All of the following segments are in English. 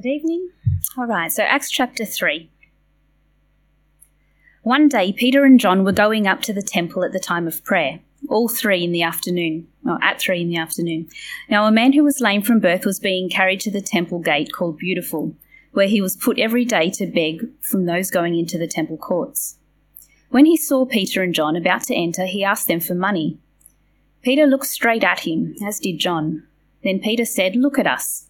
Good evening. All right, so Acts chapter 3. One day, Peter and John were going up to the temple at the time of prayer, all three in the afternoon, or at three in the afternoon. Now, a man who was lame from birth was being carried to the temple gate called Beautiful, where he was put every day to beg from those going into the temple courts. When he saw Peter and John about to enter, he asked them for money. Peter looked straight at him, as did John. Then Peter said, Look at us.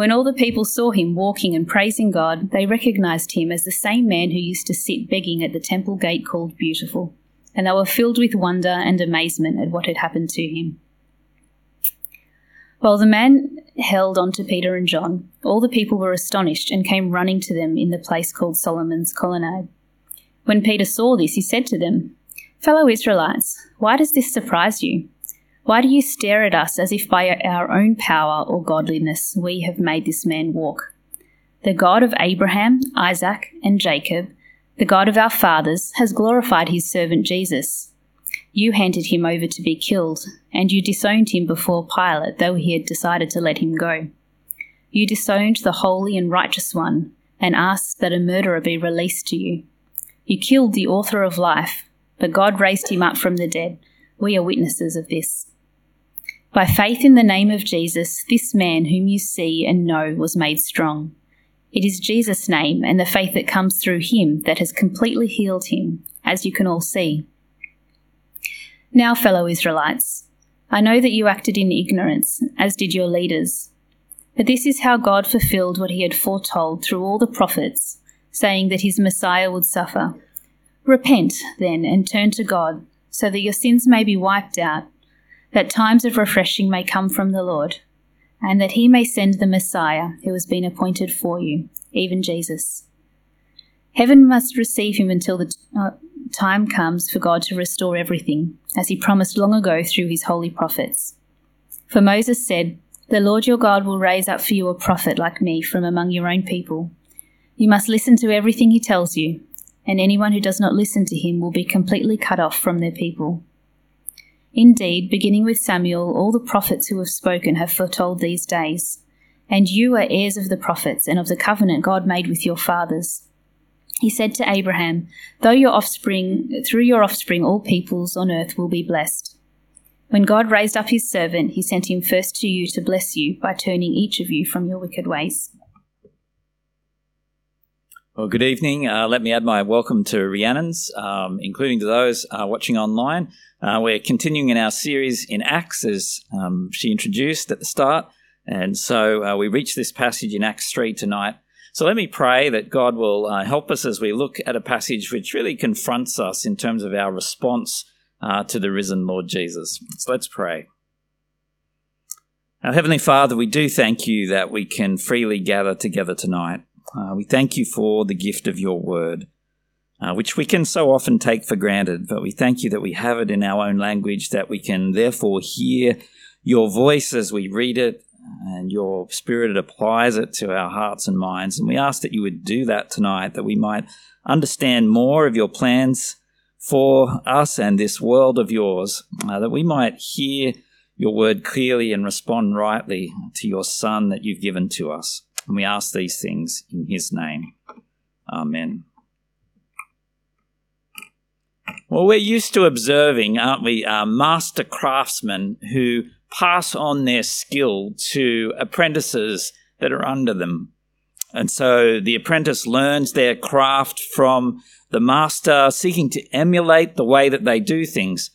When all the people saw him walking and praising God, they recognized him as the same man who used to sit begging at the temple gate called Beautiful, and they were filled with wonder and amazement at what had happened to him. While the man held on to Peter and John, all the people were astonished and came running to them in the place called Solomon's Colonnade. When Peter saw this, he said to them, Fellow Israelites, why does this surprise you? Why do you stare at us as if by our own power or godliness we have made this man walk? The God of Abraham, Isaac, and Jacob, the God of our fathers, has glorified his servant Jesus. You handed him over to be killed, and you disowned him before Pilate, though he had decided to let him go. You disowned the holy and righteous one, and asked that a murderer be released to you. You killed the author of life, but God raised him up from the dead. We are witnesses of this. By faith in the name of Jesus, this man whom you see and know was made strong. It is Jesus' name and the faith that comes through him that has completely healed him, as you can all see. Now, fellow Israelites, I know that you acted in ignorance, as did your leaders. But this is how God fulfilled what he had foretold through all the prophets, saying that his Messiah would suffer. Repent, then, and turn to God, so that your sins may be wiped out that times of refreshing may come from the Lord, and that he may send the Messiah who has been appointed for you, even Jesus. Heaven must receive him until the uh, time comes for God to restore everything, as he promised long ago through his holy prophets. For Moses said, The Lord your God will raise up for you a prophet like me from among your own people. You must listen to everything he tells you, and anyone who does not listen to him will be completely cut off from their people. Indeed, beginning with Samuel, all the prophets who have spoken have foretold these days. And you are heirs of the prophets and of the covenant God made with your fathers. He said to Abraham, Though your offspring, through your offspring, all peoples on earth will be blessed. When God raised up his servant, he sent him first to you to bless you by turning each of you from your wicked ways. Well, good evening. Uh, let me add my welcome to Rhiannon's, um, including to those uh, watching online. Uh, we're continuing in our series in Acts, as um, she introduced at the start. And so uh, we reach this passage in Acts 3 tonight. So let me pray that God will uh, help us as we look at a passage which really confronts us in terms of our response uh, to the risen Lord Jesus. So let's pray. Our Heavenly Father, we do thank you that we can freely gather together tonight. Uh, we thank you for the gift of your word uh, which we can so often take for granted. But we thank you that we have it in our own language, that we can therefore hear your voice as we read it, and your spirit applies it to our hearts and minds. And we ask that you would do that tonight, that we might understand more of your plans for us and this world of yours, uh, that we might hear your word clearly and respond rightly to your Son that you've given to us. And we ask these things in his name. Amen. Well, we're used to observing, aren't we, uh, master craftsmen who pass on their skill to apprentices that are under them. And so the apprentice learns their craft from the master, seeking to emulate the way that they do things.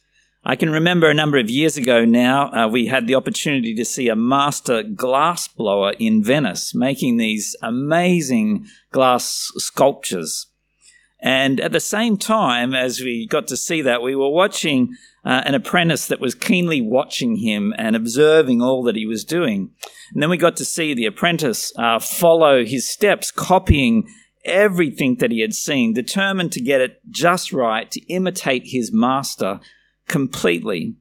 I can remember a number of years ago now, uh, we had the opportunity to see a master glass blower in Venice making these amazing glass sculptures. And at the same time, as we got to see that, we were watching uh, an apprentice that was keenly watching him and observing all that he was doing. And then we got to see the apprentice uh, follow his steps, copying everything that he had seen, determined to get it just right, to imitate his master completely.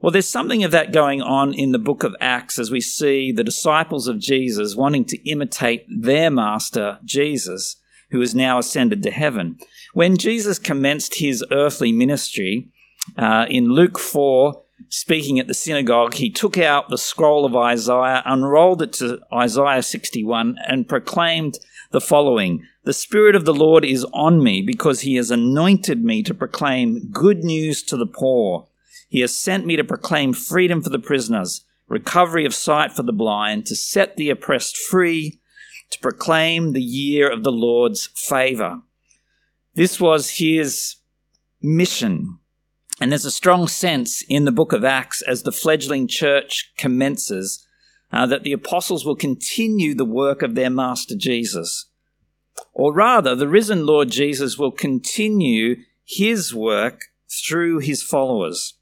Well, there's something of that going on in the book of Acts as we see the disciples of Jesus wanting to imitate their master, Jesus, who has now ascended to heaven. When Jesus commenced his earthly ministry, uh, in Luke 4, speaking at the synagogue, he took out the scroll of Isaiah, unrolled it to Isaiah 61, and proclaimed the following The Spirit of the Lord is on me because he has anointed me to proclaim good news to the poor. He has sent me to proclaim freedom for the prisoners, recovery of sight for the blind, to set the oppressed free, to proclaim the year of the Lord's favor. This was his mission. And there's a strong sense in the book of Acts as the fledgling church commences uh, that the apostles will continue the work of their master Jesus. Or rather, the risen Lord Jesus will continue his work through his followers.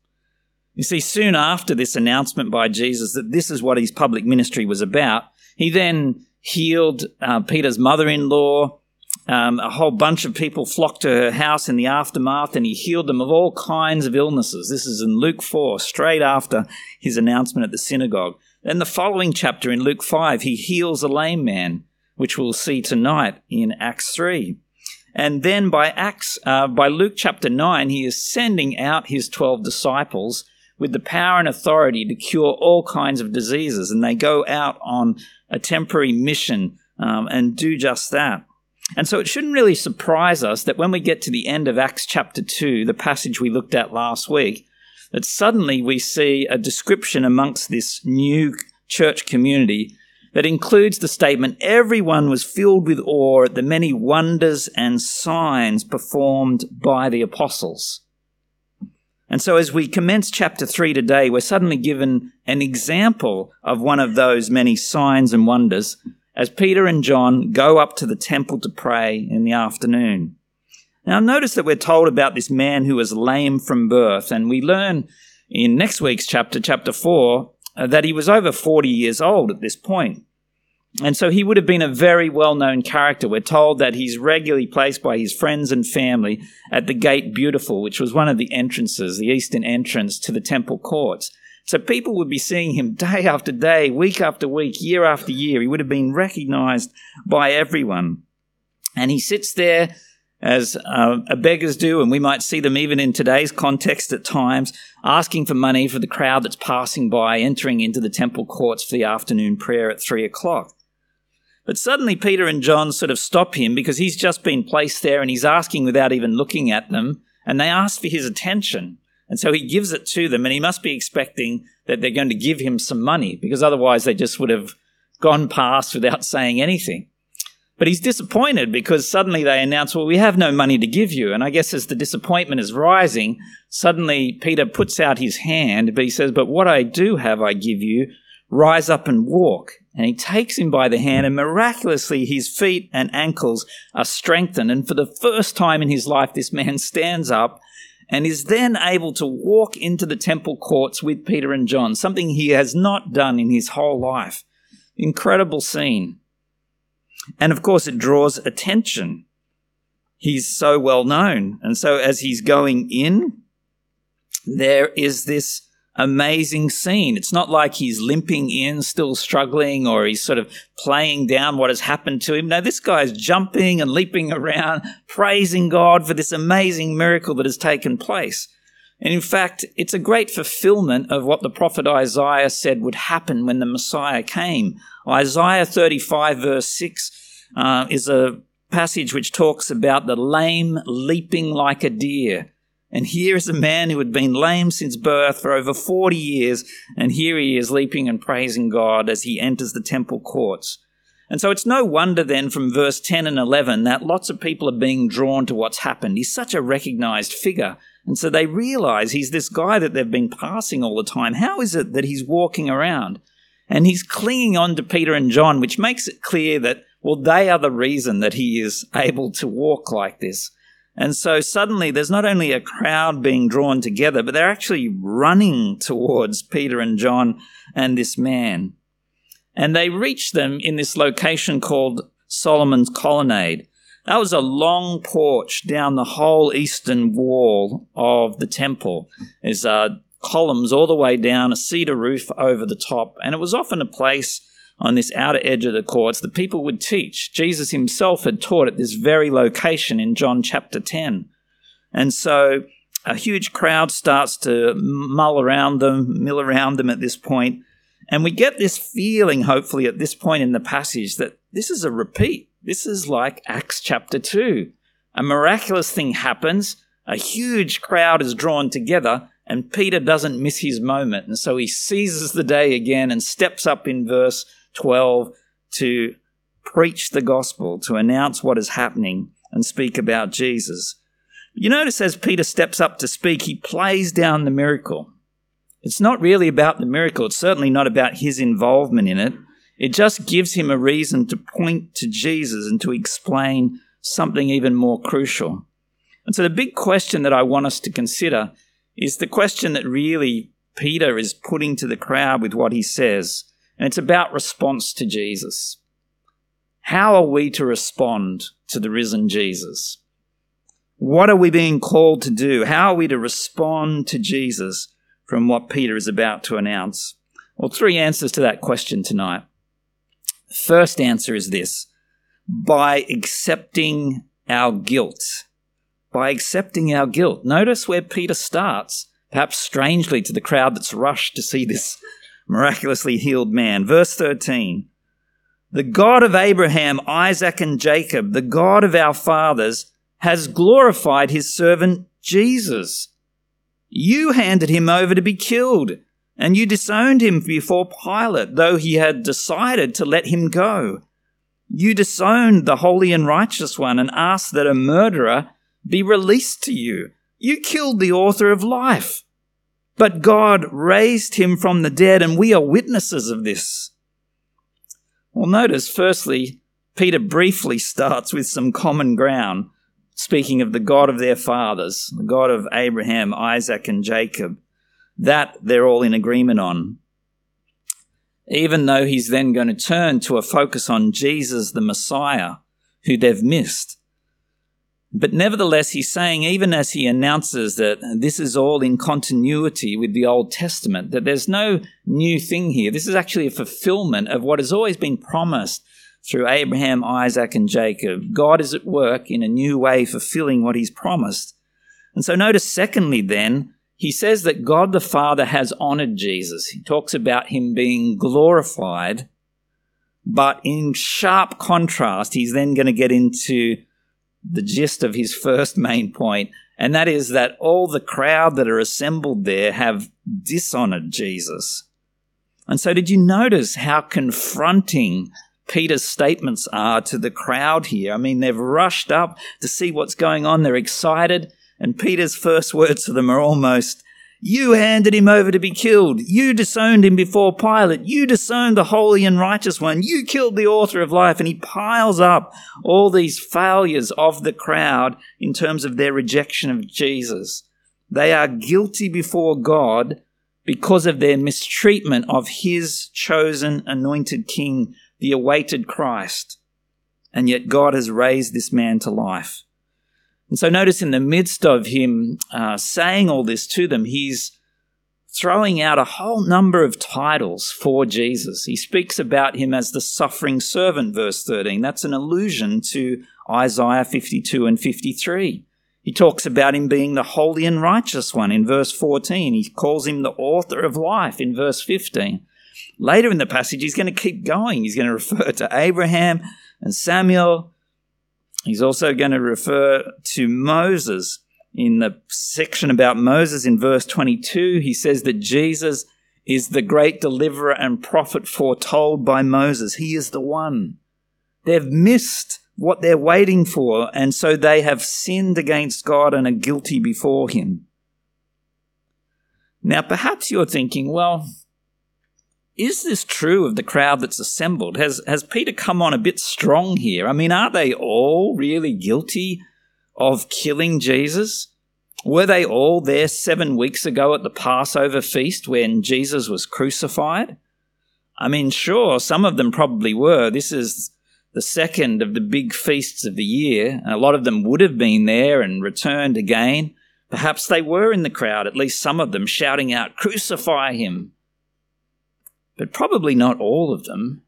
You see, soon after this announcement by Jesus that this is what his public ministry was about, he then healed uh, Peter's mother in law. Um, a whole bunch of people flocked to her house in the aftermath, and he healed them of all kinds of illnesses. This is in Luke 4, straight after his announcement at the synagogue. Then the following chapter in Luke 5, he heals a lame man, which we'll see tonight in Acts 3. And then by Acts, uh, by Luke chapter 9, he is sending out his 12 disciples with the power and authority to cure all kinds of diseases. And they go out on a temporary mission um, and do just that. And so it shouldn't really surprise us that when we get to the end of Acts chapter 2, the passage we looked at last week, that suddenly we see a description amongst this new church community that includes the statement everyone was filled with awe at the many wonders and signs performed by the apostles. And so, as we commence chapter 3 today, we're suddenly given an example of one of those many signs and wonders as Peter and John go up to the temple to pray in the afternoon. Now, notice that we're told about this man who was lame from birth, and we learn in next week's chapter, chapter 4, uh, Uh, that he was over 40 years old at this point. And so he would have been a very well known character. We're told that he's regularly placed by his friends and family at the Gate Beautiful, which was one of the entrances, the eastern entrance to the temple courts. So people would be seeing him day after day, week after week, year after year. He would have been recognized by everyone. And he sits there as uh, beggars do, and we might see them even in today's context at times, asking for money for the crowd that's passing by, entering into the temple courts for the afternoon prayer at three o'clock. But suddenly Peter and John sort of stop him because he's just been placed there and he's asking without even looking at them, and they ask for his attention. And so he gives it to them, and he must be expecting that they're going to give him some money because otherwise they just would have gone past without saying anything. But he's disappointed because suddenly they announce, Well, we have no money to give you. And I guess as the disappointment is rising, suddenly Peter puts out his hand, but he says, But what I do have, I give you. Rise up and walk. And he takes him by the hand, and miraculously his feet and ankles are strengthened. And for the first time in his life, this man stands up and is then able to walk into the temple courts with Peter and John, something he has not done in his whole life. Incredible scene. And of course, it draws attention. He's so well known. And so as he's going in, there is this amazing scene. It's not like he's limping in, still struggling, or he's sort of playing down what has happened to him. No, this guy's jumping and leaping around, praising God for this amazing miracle that has taken place. And in fact, it's a great fulfillment of what the prophet Isaiah said would happen when the Messiah came. Isaiah 35 verse 6 uh, is a passage which talks about the lame leaping like a deer and here is a man who had been lame since birth for over 40 years, and here he is leaping and praising God as he enters the temple courts. And so it's no wonder then from verse 10 and 11 that lots of people are being drawn to what's happened. He's such a recognized figure. And so they realize he's this guy that they've been passing all the time. How is it that he's walking around? And he's clinging on to Peter and John, which makes it clear that, well, they are the reason that he is able to walk like this. And so suddenly there's not only a crowd being drawn together, but they're actually running towards Peter and John and this man. And they reach them in this location called Solomon's Colonnade. That was a long porch down the whole eastern wall of the temple. There's uh, columns all the way down, a cedar roof over the top, and it was often a place on this outer edge of the courts that people would teach. Jesus himself had taught at this very location in John chapter 10. And so a huge crowd starts to mull around them, mill around them at this point, and we get this feeling, hopefully, at this point in the passage that this is a repeat. This is like Acts chapter 2. A miraculous thing happens, a huge crowd is drawn together, and Peter doesn't miss his moment. And so he seizes the day again and steps up in verse 12 to preach the gospel, to announce what is happening and speak about Jesus. You notice as Peter steps up to speak, he plays down the miracle. It's not really about the miracle. It's certainly not about his involvement in it. It just gives him a reason to point to Jesus and to explain something even more crucial. And so the big question that I want us to consider is the question that really Peter is putting to the crowd with what he says. And it's about response to Jesus. How are we to respond to the risen Jesus? What are we being called to do? How are we to respond to Jesus from what Peter is about to announce? Well, three answers to that question tonight. First answer is this by accepting our guilt. By accepting our guilt. Notice where Peter starts, perhaps strangely to the crowd that's rushed to see this miraculously healed man. Verse 13 The God of Abraham, Isaac, and Jacob, the God of our fathers, has glorified his servant Jesus. You handed him over to be killed and you disowned him before Pilate, though he had decided to let him go. You disowned the holy and righteous one and asked that a murderer be released to you. You killed the author of life. But God raised him from the dead, and we are witnesses of this. Well, notice, firstly, Peter briefly starts with some common ground, speaking of the God of their fathers, the God of Abraham, Isaac, and Jacob. That they're all in agreement on. Even though he's then going to turn to a focus on Jesus, the Messiah, who they've missed. But nevertheless, he's saying, even as he announces that this is all in continuity with the Old Testament, that there's no new thing here. This is actually a fulfillment of what has always been promised through Abraham, Isaac, and Jacob. God is at work in a new way, fulfilling what he's promised. And so notice, secondly, then, he says that God the Father has honored Jesus. He talks about him being glorified, but in sharp contrast, he's then going to get into the gist of his first main point, and that is that all the crowd that are assembled there have dishonored Jesus. And so, did you notice how confronting Peter's statements are to the crowd here? I mean, they've rushed up to see what's going on, they're excited. And Peter's first words to them are almost, You handed him over to be killed. You disowned him before Pilate. You disowned the holy and righteous one. You killed the author of life. And he piles up all these failures of the crowd in terms of their rejection of Jesus. They are guilty before God because of their mistreatment of his chosen anointed king, the awaited Christ. And yet God has raised this man to life. And so notice in the midst of him uh, saying all this to them, he's throwing out a whole number of titles for Jesus. He speaks about him as the suffering servant, verse 13. That's an allusion to Isaiah 52 and 53. He talks about him being the holy and righteous one in verse 14. He calls him the author of life in verse 15. Later in the passage, he's going to keep going. He's going to refer to Abraham and Samuel He's also going to refer to Moses. In the section about Moses in verse 22, he says that Jesus is the great deliverer and prophet foretold by Moses. He is the one. They've missed what they're waiting for, and so they have sinned against God and are guilty before Him. Now, perhaps you're thinking, well, is this true of the crowd that's assembled? Has has Peter come on a bit strong here? I mean, are they all really guilty of killing Jesus? Were they all there seven weeks ago at the Passover feast when Jesus was crucified? I mean, sure, some of them probably were. This is the second of the big feasts of the year. And a lot of them would have been there and returned again. Perhaps they were in the crowd, at least some of them, shouting out, Crucify him! But probably not all of them.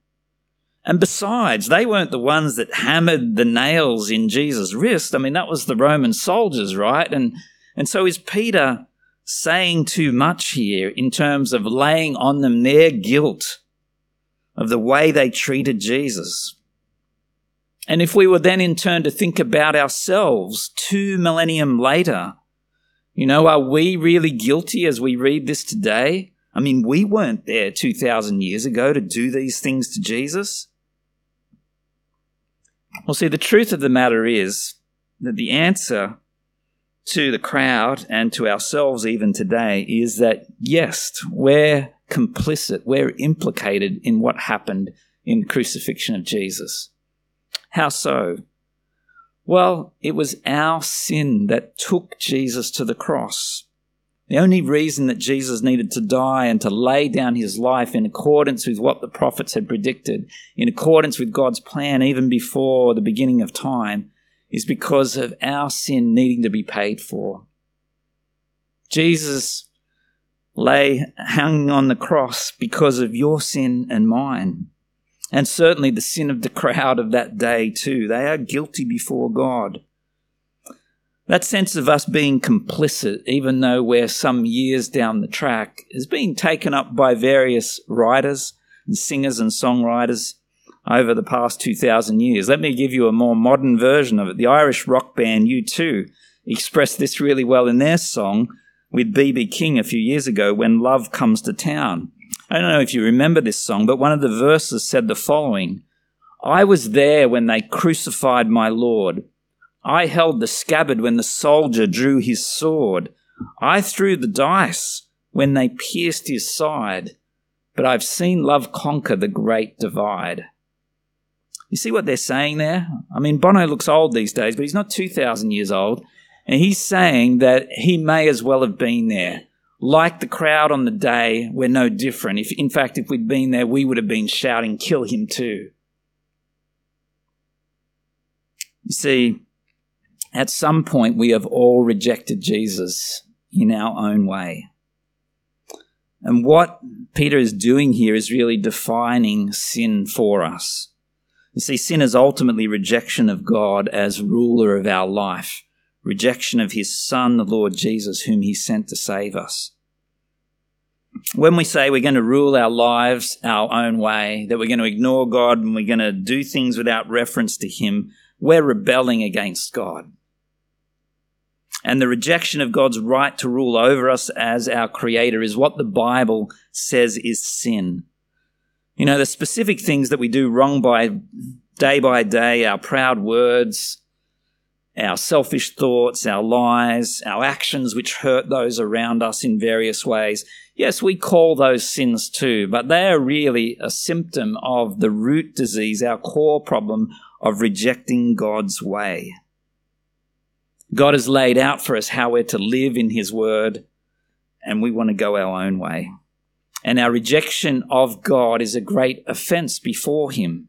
And besides, they weren't the ones that hammered the nails in Jesus' wrist. I mean, that was the Roman soldiers, right? And, and so is Peter saying too much here in terms of laying on them their guilt of the way they treated Jesus? And if we were then in turn to think about ourselves two millennium later, you know, are we really guilty as we read this today? I mean, we weren't there 2,000 years ago to do these things to Jesus. Well, see, the truth of the matter is that the answer to the crowd and to ourselves even today is that yes, we're complicit, we're implicated in what happened in the crucifixion of Jesus. How so? Well, it was our sin that took Jesus to the cross. The only reason that Jesus needed to die and to lay down his life in accordance with what the prophets had predicted, in accordance with God's plan even before the beginning of time, is because of our sin needing to be paid for. Jesus lay hanging on the cross because of your sin and mine. And certainly the sin of the crowd of that day, too. They are guilty before God. That sense of us being complicit, even though we're some years down the track, is being taken up by various writers and singers and songwriters over the past 2,000 years. Let me give you a more modern version of it. The Irish rock band U2 expressed this really well in their song with B.B. King a few years ago, When Love Comes to Town. I don't know if you remember this song, but one of the verses said the following I was there when they crucified my Lord. I held the scabbard when the soldier drew his sword. I threw the dice when they pierced his side. But I've seen love conquer the great divide. You see what they're saying there? I mean, Bono looks old these days, but he's not 2,000 years old. And he's saying that he may as well have been there. Like the crowd on the day, we're no different. If, in fact, if we'd been there, we would have been shouting, kill him too. You see, at some point, we have all rejected Jesus in our own way. And what Peter is doing here is really defining sin for us. You see, sin is ultimately rejection of God as ruler of our life, rejection of his Son, the Lord Jesus, whom he sent to save us. When we say we're going to rule our lives our own way, that we're going to ignore God and we're going to do things without reference to him, we're rebelling against God and the rejection of God's right to rule over us as our creator is what the Bible says is sin. You know, the specific things that we do wrong by day by day, our proud words, our selfish thoughts, our lies, our actions which hurt those around us in various ways. Yes, we call those sins too, but they are really a symptom of the root disease, our core problem of rejecting God's way. God has laid out for us how we're to live in His Word, and we want to go our own way. And our rejection of God is a great offense before Him.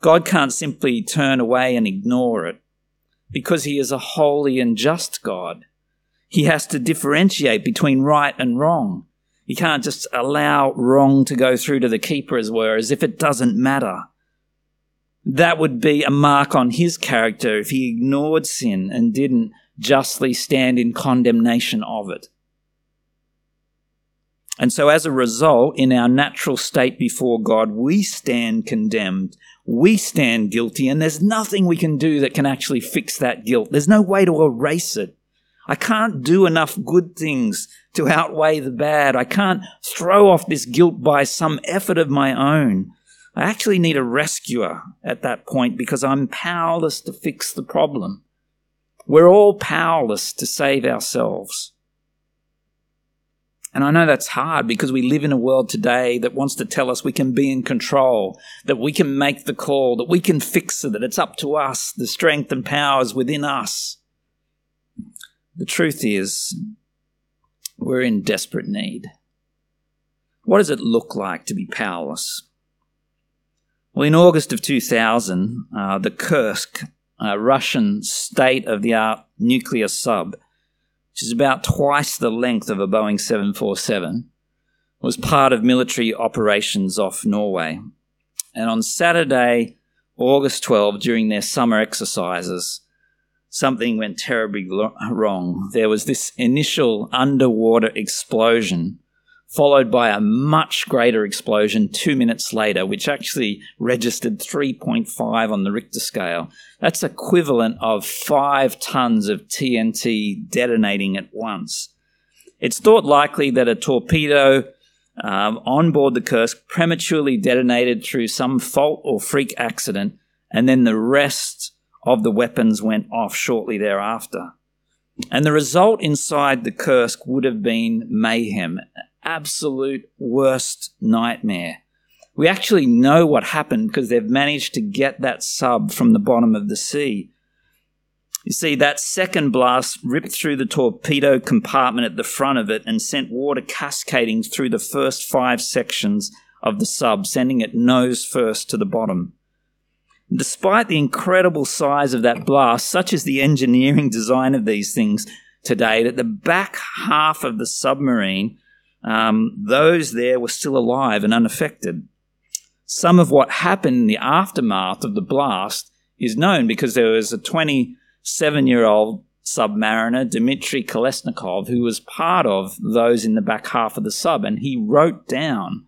God can't simply turn away and ignore it because He is a holy and just God. He has to differentiate between right and wrong. He can't just allow wrong to go through to the keeper, as were, as if it doesn't matter. That would be a mark on his character if he ignored sin and didn't justly stand in condemnation of it. And so, as a result, in our natural state before God, we stand condemned. We stand guilty, and there's nothing we can do that can actually fix that guilt. There's no way to erase it. I can't do enough good things to outweigh the bad. I can't throw off this guilt by some effort of my own. I actually need a rescuer at that point because I'm powerless to fix the problem. We're all powerless to save ourselves. And I know that's hard because we live in a world today that wants to tell us we can be in control, that we can make the call, that we can fix it, that it's up to us, the strength and powers within us. The truth is, we're in desperate need. What does it look like to be powerless? Well, in August of 2000, uh, the Kursk, a Russian state of the art nuclear sub, which is about twice the length of a Boeing 747, was part of military operations off Norway. And on Saturday, August 12, during their summer exercises, something went terribly wrong. There was this initial underwater explosion, followed by a much greater explosion two minutes later, which actually registered 3.5 on the Richter scale. That's equivalent of five tons of TNT detonating at once. It's thought likely that a torpedo um, on board the Kursk prematurely detonated through some fault or freak accident, and then the rest of the weapons went off shortly thereafter. And the result inside the Kursk would have been mayhem, absolute worst nightmare. We actually know what happened because they've managed to get that sub from the bottom of the sea. You see, that second blast ripped through the torpedo compartment at the front of it and sent water cascading through the first five sections of the sub, sending it nose first to the bottom. Despite the incredible size of that blast, such is the engineering design of these things today, that the back half of the submarine, um, those there were still alive and unaffected. Some of what happened in the aftermath of the blast is known because there was a 27 year old submariner Dmitry Kolesnikov, who was part of those in the back half of the sub, and he wrote down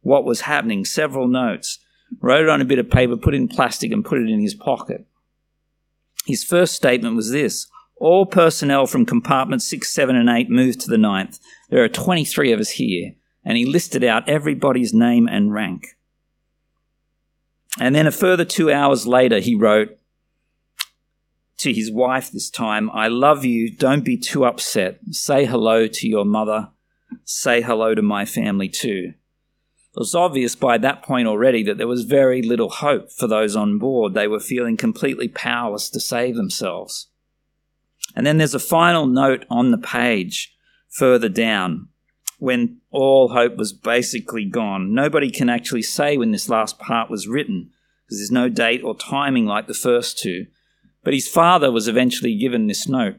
what was happening, several notes, wrote it on a bit of paper, put it in plastic, and put it in his pocket. His first statement was this All personnel from compartments 6, 7, and 8 moved to the ninth. There are 23 of us here. And he listed out everybody's name and rank. And then a further two hours later, he wrote, to his wife this time, I love you. Don't be too upset. Say hello to your mother. Say hello to my family too. It was obvious by that point already that there was very little hope for those on board. They were feeling completely powerless to save themselves. And then there's a final note on the page further down when all hope was basically gone. Nobody can actually say when this last part was written because there's no date or timing like the first two. But his father was eventually given this note,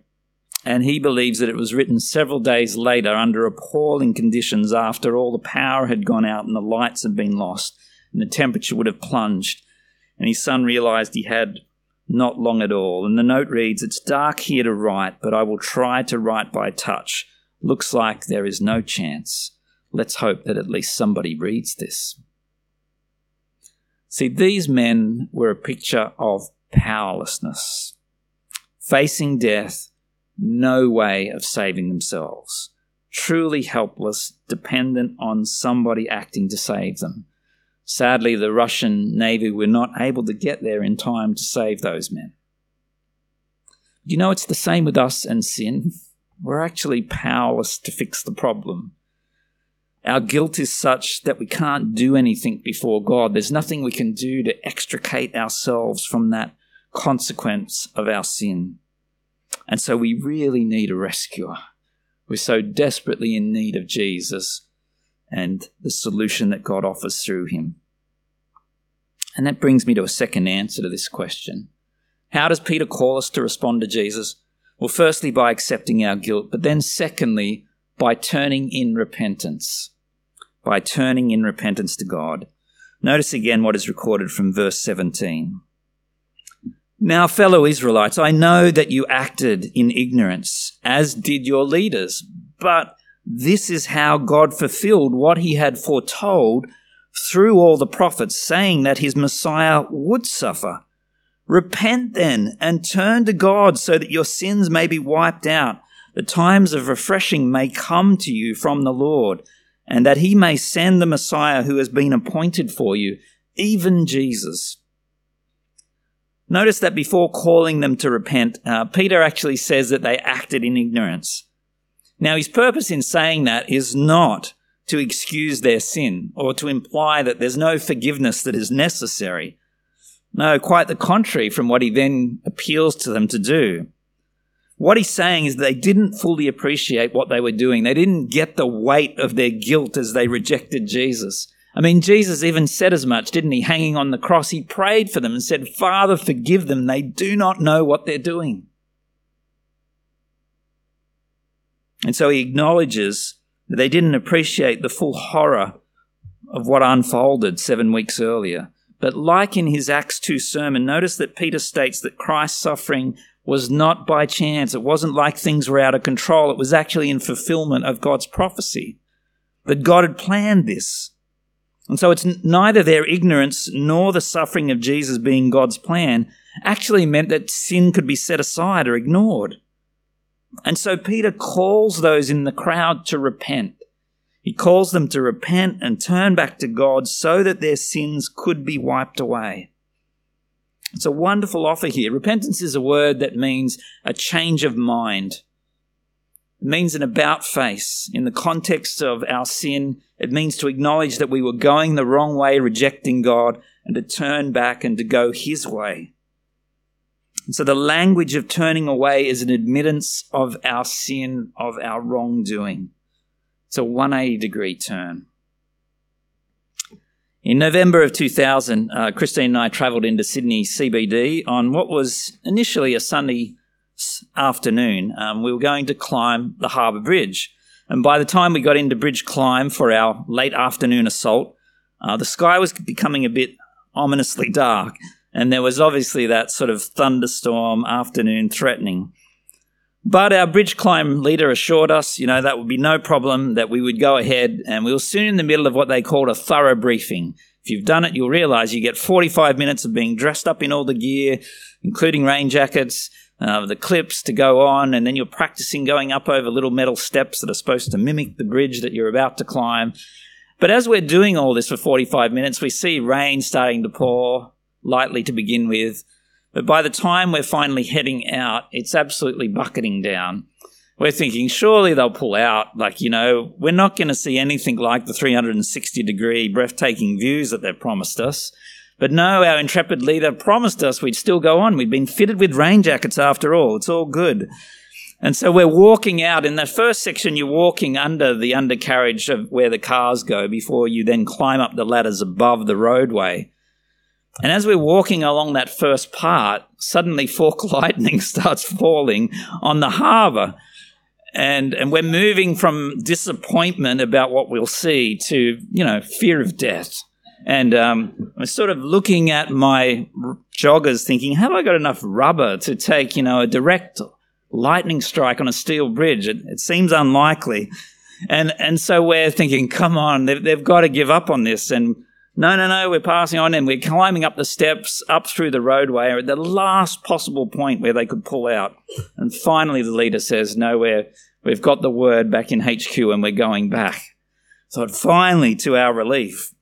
and he believes that it was written several days later under appalling conditions after all the power had gone out and the lights had been lost and the temperature would have plunged. And his son realized he had not long at all. And the note reads, It's dark here to write, but I will try to write by touch. Looks like there is no chance. Let's hope that at least somebody reads this. See, these men were a picture of powerlessness, facing death, no way of saving themselves, truly helpless, dependent on somebody acting to save them. Sadly, the Russian Navy were not able to get there in time to save those men. You know, it's the same with us and sin. We're actually powerless to fix the problem. Our guilt is such that we can't do anything before God. There's nothing we can do to extricate ourselves from that consequence of our sin. And so we really need a rescuer. We're so desperately in need of Jesus and the solution that God offers through him. And that brings me to a second answer to this question. How does Peter call us to respond to Jesus? Well, firstly, by accepting our guilt, but then secondly, by turning in repentance by turning in repentance to God. Notice again what is recorded from verse 17. Now, fellow Israelites, I know that you acted in ignorance, as did your leaders, but this is how God fulfilled what he had foretold through all the prophets, saying that his Messiah would suffer. Repent then and turn to God so that your sins may be wiped out. The times of refreshing may come to you from the Lord and that he may send the Messiah who has been appointed for you, even Jesus. Notice that before calling them to repent, uh, Peter actually says that they acted in ignorance. Now, his purpose in saying that is not to excuse their sin or to imply that there's no forgiveness that is necessary. No, quite the contrary from what he then appeals to them to do. What he's saying is they didn't fully appreciate what they were doing. They didn't get the weight of their guilt as they rejected Jesus. I mean, Jesus even said as much, didn't he? Hanging on the cross, he prayed for them and said, Father, forgive them. They do not know what they're doing. And so he acknowledges that they didn't appreciate the full horror of what unfolded seven weeks earlier. But like in his Acts 2 sermon, notice that Peter states that Christ's suffering was not by chance. It wasn't like things were out of control. It was actually in fulfillment of God's prophecy. That God had planned this. And so it's neither their ignorance nor the suffering of Jesus being God's plan actually meant that sin could be set aside or ignored. And so Peter calls those in the crowd to repent. He calls them to repent and turn back to God so that their sins could be wiped away. It's a wonderful offer here. Repentance is a word that means a change of mind. It means an about face. In the context of our sin, it means to acknowledge that we were going the wrong way, rejecting God, and to turn back and to go His way. So the language of turning away is an admittance of our sin, of our wrongdoing. It's a 180 degree turn. In November of 2000, uh, Christine and I travelled into Sydney CBD on what was initially a Sunday afternoon. Um, we were going to climb the Harbour Bridge. And by the time we got into Bridge Climb for our late afternoon assault, uh, the sky was becoming a bit ominously dark, and there was obviously that sort of thunderstorm afternoon threatening. But our bridge climb leader assured us, you know, that would be no problem, that we would go ahead, and we were soon in the middle of what they called a thorough briefing. If you've done it, you'll realize you get 45 minutes of being dressed up in all the gear, including rain jackets, uh, the clips to go on, and then you're practicing going up over little metal steps that are supposed to mimic the bridge that you're about to climb. But as we're doing all this for 45 minutes, we see rain starting to pour lightly to begin with. But by the time we're finally heading out, it's absolutely bucketing down. We're thinking, surely they'll pull out. Like, you know, we're not going to see anything like the 360 degree breathtaking views that they've promised us. But no, our intrepid leader promised us we'd still go on. We'd been fitted with rain jackets after all. It's all good. And so we're walking out. In that first section, you're walking under the undercarriage of where the cars go before you then climb up the ladders above the roadway. And as we're walking along that first part, suddenly fork lightning starts falling on the harbour. And, and we're moving from disappointment about what we'll see to, you know, fear of death. And um, I was sort of looking at my joggers, thinking, have I got enough rubber to take, you know, a direct lightning strike on a steel bridge? It, it seems unlikely. And and so we're thinking, come on, they've, they've got to give up on this. And no, no, no, we're passing on and we're climbing up the steps, up through the roadway, at the last possible point where they could pull out. And finally, the leader says, no, we're, we've got the word back in HQ and we're going back. So finally, to our relief,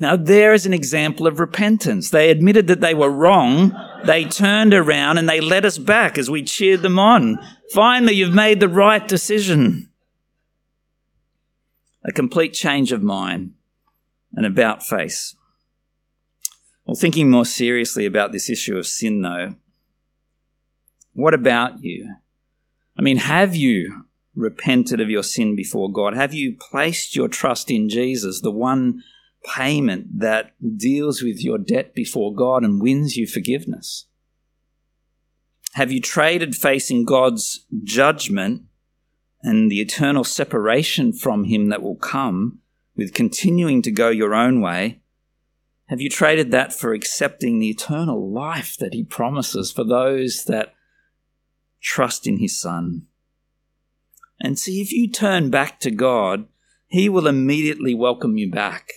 now, there is an example of repentance. They admitted that they were wrong. They turned around and they led us back as we cheered them on. Finally, you've made the right decision. A complete change of mind, an about face. Well, thinking more seriously about this issue of sin, though, what about you? I mean, have you repented of your sin before God? Have you placed your trust in Jesus, the one payment that deals with your debt before God and wins you forgiveness? Have you traded facing God's judgment and the eternal separation from Him that will come with continuing to go your own way? Have you traded that for accepting the eternal life that He promises for those that trust in His Son? And see, if you turn back to God, He will immediately welcome you back.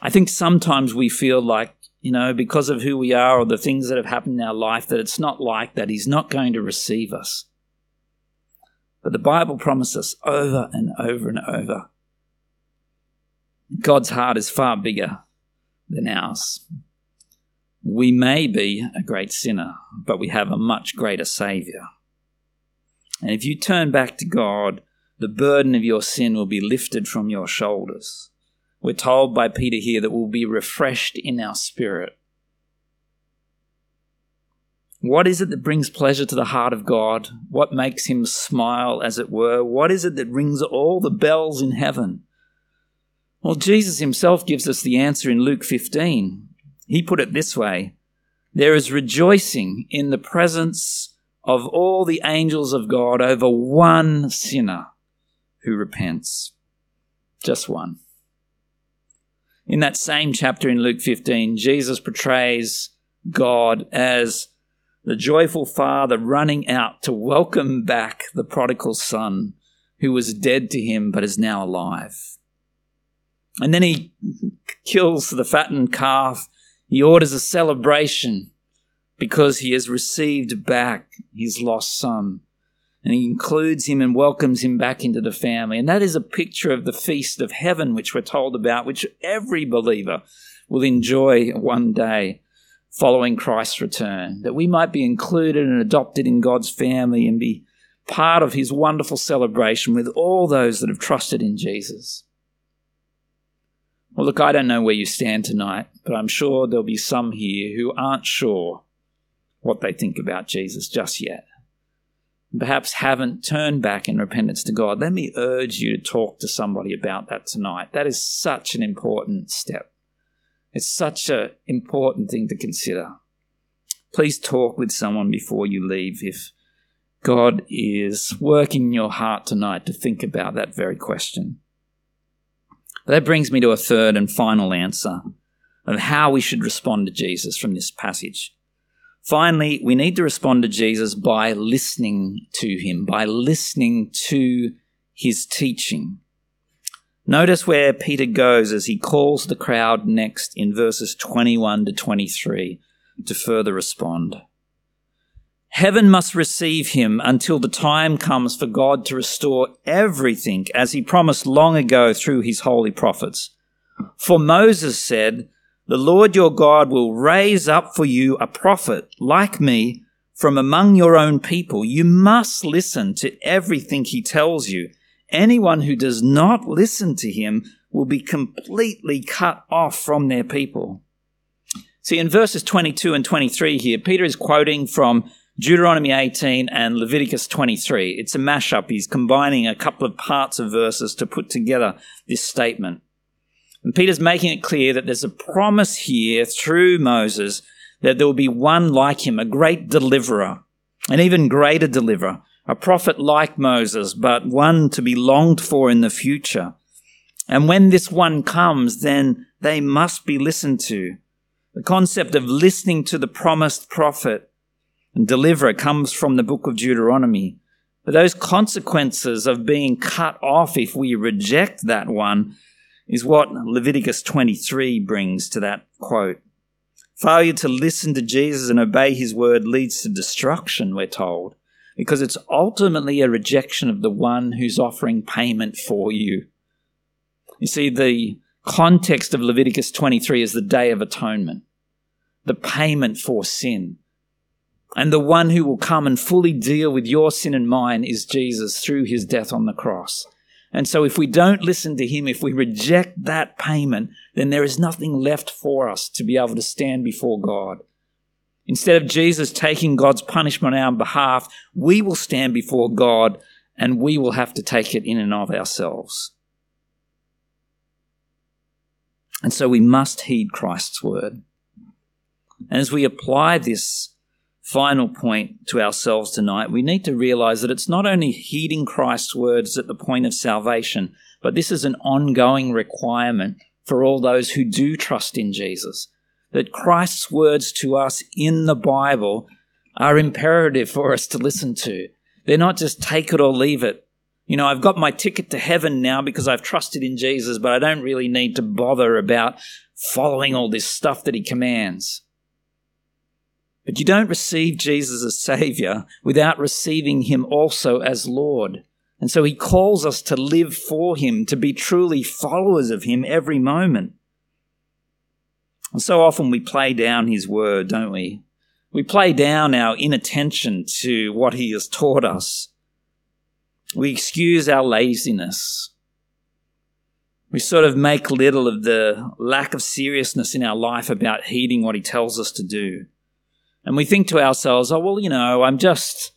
I think sometimes we feel like, you know, because of who we are or the things that have happened in our life, that it's not like that. He's not going to receive us. But the Bible promises over and over and over God's heart is far bigger than ours. We may be a great sinner, but we have a much greater Saviour. And if you turn back to God, the burden of your sin will be lifted from your shoulders. We're told by Peter here that we'll be refreshed in our spirit. What is it that brings pleasure to the heart of God? What makes him smile, as it were? What is it that rings all the bells in heaven? Well, Jesus himself gives us the answer in Luke 15. He put it this way There is rejoicing in the presence of all the angels of God over one sinner who repents. Just one. In that same chapter in Luke 15, Jesus portrays God as the joyful father running out to welcome back the prodigal son who was dead to him but is now alive. And then he kills the fattened calf. He orders a celebration because he has received back his lost son. And he includes him and welcomes him back into the family. And that is a picture of the feast of heaven, which we're told about, which every believer will enjoy one day following Christ's return. That we might be included and adopted in God's family and be part of his wonderful celebration with all those that have trusted in Jesus. Well, look, I don't know where you stand tonight, but I'm sure there'll be some here who aren't sure what they think about Jesus just yet. Perhaps haven't turned back in repentance to God. Let me urge you to talk to somebody about that tonight. That is such an important step. It's such an important thing to consider. Please talk with someone before you leave if God is working in your heart tonight to think about that very question. That brings me to a third and final answer of how we should respond to Jesus from this passage. Finally, we need to respond to Jesus by listening to him, by listening to his teaching. Notice where Peter goes as he calls the crowd next in verses 21 to 23 to further respond. Heaven must receive him until the time comes for God to restore everything as he promised long ago through his holy prophets. For Moses said, The Lord your God will raise up for you a prophet like me from among your own people. You must listen to everything he tells you. Anyone who does not listen to him will be completely cut off from their people. See, in verses 22 and 23 here, Peter is quoting from Deuteronomy 18 and Leviticus 23. It's a mashup. He's combining a couple of parts of verses to put together this statement. And Peter's making it clear that there's a promise here through Moses that there will be one like him, a great deliverer, an even greater deliverer, a prophet like Moses, but one to be longed for in the future. And when this one comes, then they must be listened to. The concept of listening to the promised prophet and deliverer comes from the book of Deuteronomy. But those consequences of being cut off if we reject that one is what Leviticus 23 brings to that quote. Failure to listen to Jesus and obey his word leads to destruction, we're told, because it's ultimately a rejection of the one who's offering payment for you. You see, the context of Leviticus 23 is the Day of Atonement, the payment for sin. And the one who will come and fully deal with your sin and mine is Jesus through his death on the cross. And so if we don't listen to him, if we reject that payment, then there is nothing left for us to be able to stand before God. Instead of Jesus taking God's punishment on our behalf, we will stand before God and we will have to take it in and of ourselves. And so we must heed Christ's word. And as we apply this final point to ourselves tonight, we need to realize that it's not only heeding Christ's words at the point of salvation, but this is an ongoing requirement for all those who do trust in Jesus. That Christ's words to us in the Bible are imperative for us to listen to. They're not just take it or leave it. You know, I've got my ticket to heaven now because I've trusted in Jesus, but I don't really need to bother about following all this stuff that he commands. But you don't receive Jesus as Savior without receiving Him also as Lord. And so He calls us to live for Him, to be truly followers of Him every moment. And so often we play down His Word, don't we? We play down our inattention to what He has taught us. We excuse our laziness. We sort of make little of the lack of seriousness in our life about heeding what He tells us to do. And we think to ourselves, oh, well, you know, I'm just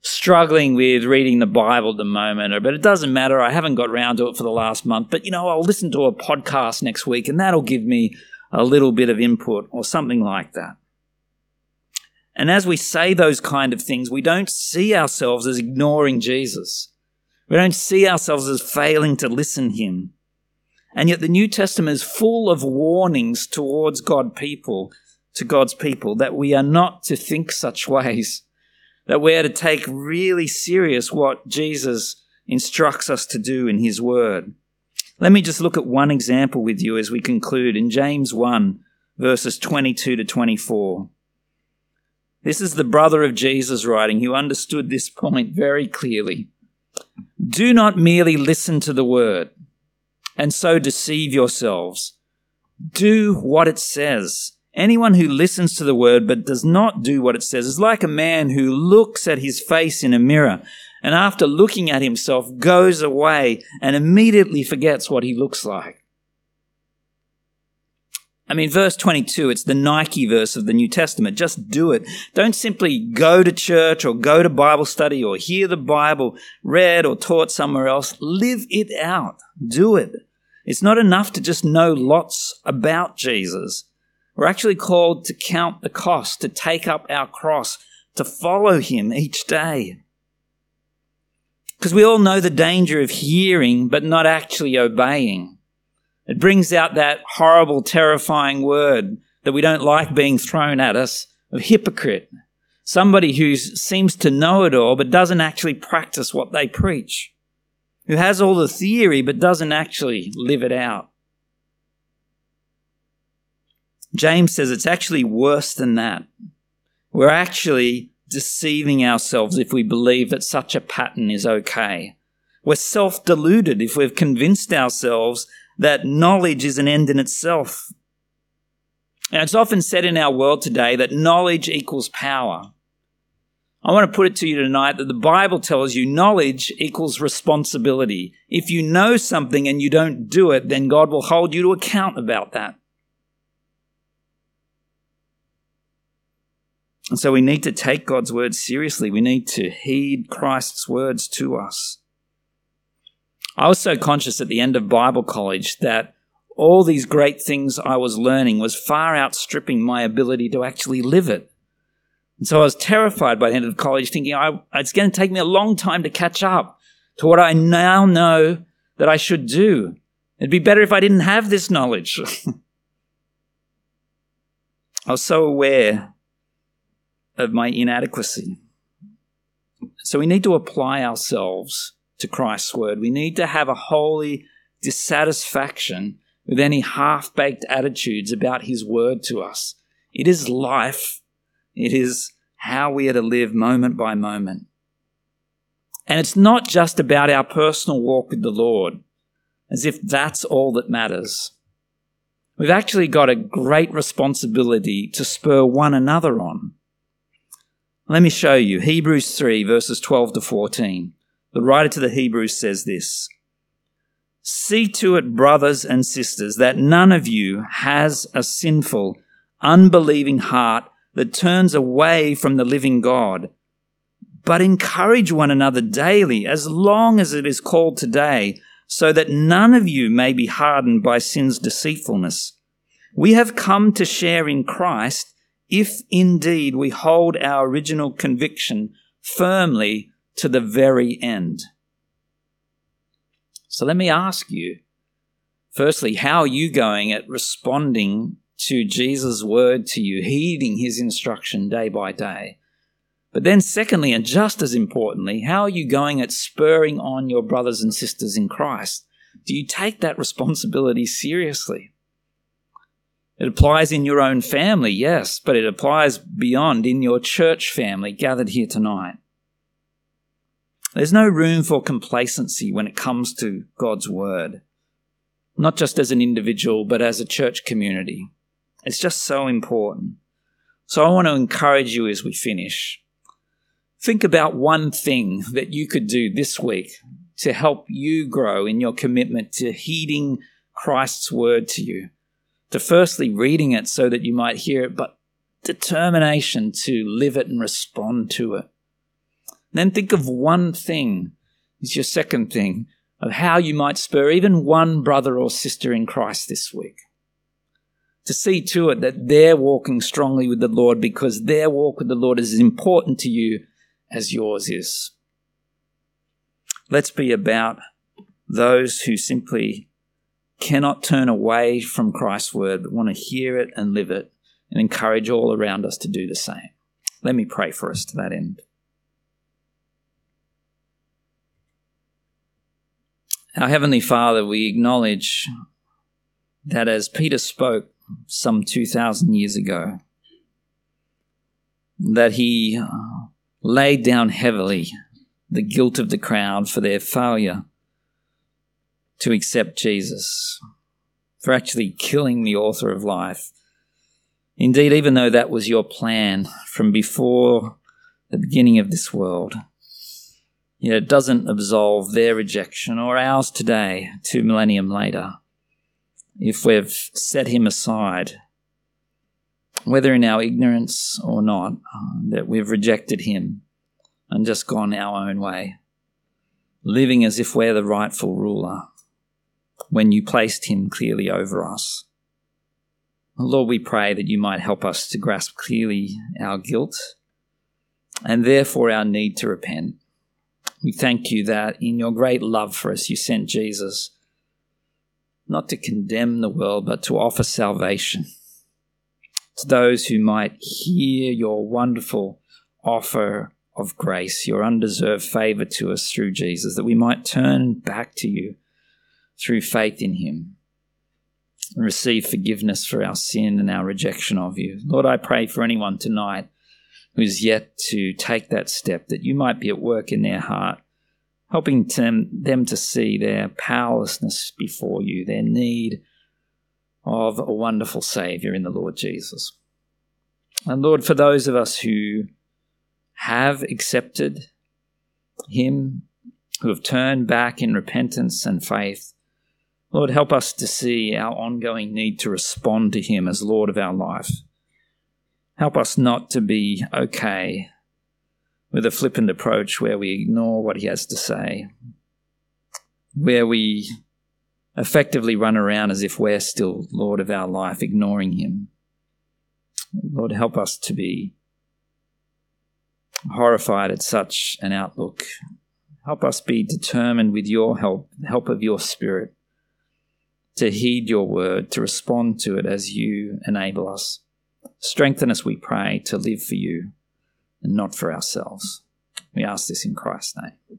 struggling with reading the Bible at the moment, but it doesn't matter. I haven't got round to it for the last month, but you know, I'll listen to a podcast next week and that'll give me a little bit of input or something like that. And as we say those kind of things, we don't see ourselves as ignoring Jesus. We don't see ourselves as failing to listen him. And yet the New Testament is full of warnings towards God people, to God's people, that we are not to think such ways, that we are to take really serious what Jesus instructs us to do in his word. Let me just look at one example with you as we conclude in James 1 verses 22 to 24. This is the brother of Jesus writing who understood this point very clearly. Do not merely listen to the word and so deceive yourselves. Do what it says. Anyone who listens to the word but does not do what it says is like a man who looks at his face in a mirror and after looking at himself goes away and immediately forgets what he looks like. I mean, verse 22, it's the Nike verse of the New Testament. Just do it. Don't simply go to church or go to Bible study or hear the Bible read or taught somewhere else. Live it out. Do it. It's not enough to just know lots about Jesus. We're actually called to count the cost, to take up our cross, to follow him each day. Because we all know the danger of hearing but not actually obeying. It brings out that horrible, terrifying word that we don't like being thrown at us of hypocrite. Somebody who seems to know it all but doesn't actually practice what they preach who has all the theory but doesn't actually live it out. James says it's actually worse than that. We're actually deceiving ourselves if we believe that such a pattern is okay. We're self deluded if we've convinced ourselves that knowledge is an end in itself. And it's often said in our world today that knowledge equals power. I want to put it to you tonight that the Bible tells you knowledge equals responsibility. If you know something and you don't do it, then God will hold you to account about that. And so we need to take God's word seriously. We need to heed Christ's words to us. I was so conscious at the end of Bible college that all these great things I was learning was far outstripping my ability to actually live it. And so I was terrified by the end of college, thinking I, it's going to take me a long time to catch up to what I now know that I should do. It'd be better if I didn't have this knowledge. I was so aware of my inadequacy. So we need to apply ourselves to Christ's word. We need to have a holy dissatisfaction with any half baked attitudes about his word to us. It is life it is how we are to live moment by moment. And it's not just about our personal walk with the Lord, as if that's all that matters. We've actually got a great responsibility to spur one another on. Let me show you Hebrews 3, verses 12 to 14. The writer to the Hebrews says this See to it, brothers and sisters, that none of you has a sinful, unbelieving heart that turns away from the living God. But encourage one another daily, as long as it is called today, so that none of you may be hardened by sin's deceitfulness. We have come to share in Christ if indeed we hold our original conviction firmly to the very end. So let me ask you, firstly, how are you going at responding to Jesus' word to you, heeding his instruction day by day. But then, secondly, and just as importantly, how are you going at spurring on your brothers and sisters in Christ? Do you take that responsibility seriously? It applies in your own family, yes, but it applies beyond in your church family gathered here tonight. There's no room for complacency when it comes to God's word, not just as an individual, but as a church community. It's just so important. So I want to encourage you as we finish. Think about one thing that you could do this week to help you grow in your commitment to heeding Christ's word to you. To firstly reading it so that you might hear it, but determination to live it and respond to it. Then think of one thing, is your second thing, of how you might spur even one brother or sister in Christ this week. To see to it that they're walking strongly with the Lord because their walk with the Lord is as important to you as yours is. Let's be about those who simply cannot turn away from Christ's word, but want to hear it and live it, and encourage all around us to do the same. Let me pray for us to that end. Our Heavenly Father, we acknowledge that as Peter spoke some 2,000 years ago, that he uh, laid down heavily the guilt of the crowd for their failure to accept Jesus, for actually killing the author of life. Indeed, even though that was your plan from before the beginning of this world, it doesn't absolve their rejection or ours today, two millennium later, if we've set him aside, whether in our ignorance or not, uh, that we've rejected him and just gone our own way, living as if we're the rightful ruler when you placed him clearly over us. Lord, we pray that you might help us to grasp clearly our guilt and therefore our need to repent. We thank you that in your great love for us, you sent Jesus not to condemn the world, but to offer salvation to those who might hear your wonderful offer of grace, your undeserved favor to us through Jesus, that we might turn back to you through faith in him and receive forgiveness for our sin and our rejection of you. Lord, I pray for anyone tonight who's yet to take that step, that you might be at work in their heart, helping them, them to see their powerlessness before you, their need of a wonderful Savior in the Lord Jesus. And Lord, for those of us who have accepted Him, who have turned back in repentance and faith, Lord, help us to see our ongoing need to respond to Him as Lord of our life. Help us not to be okay with a flippant approach where we ignore what He has to say, where we effectively run around as if we're still Lord of our life, ignoring Him. Lord, help us to be horrified at such an outlook. Help us be determined with your help, the help of your Spirit, to heed your word, to respond to it as you enable us. Strengthen us, we pray, to live for you and not for ourselves. We ask this in Christ's name.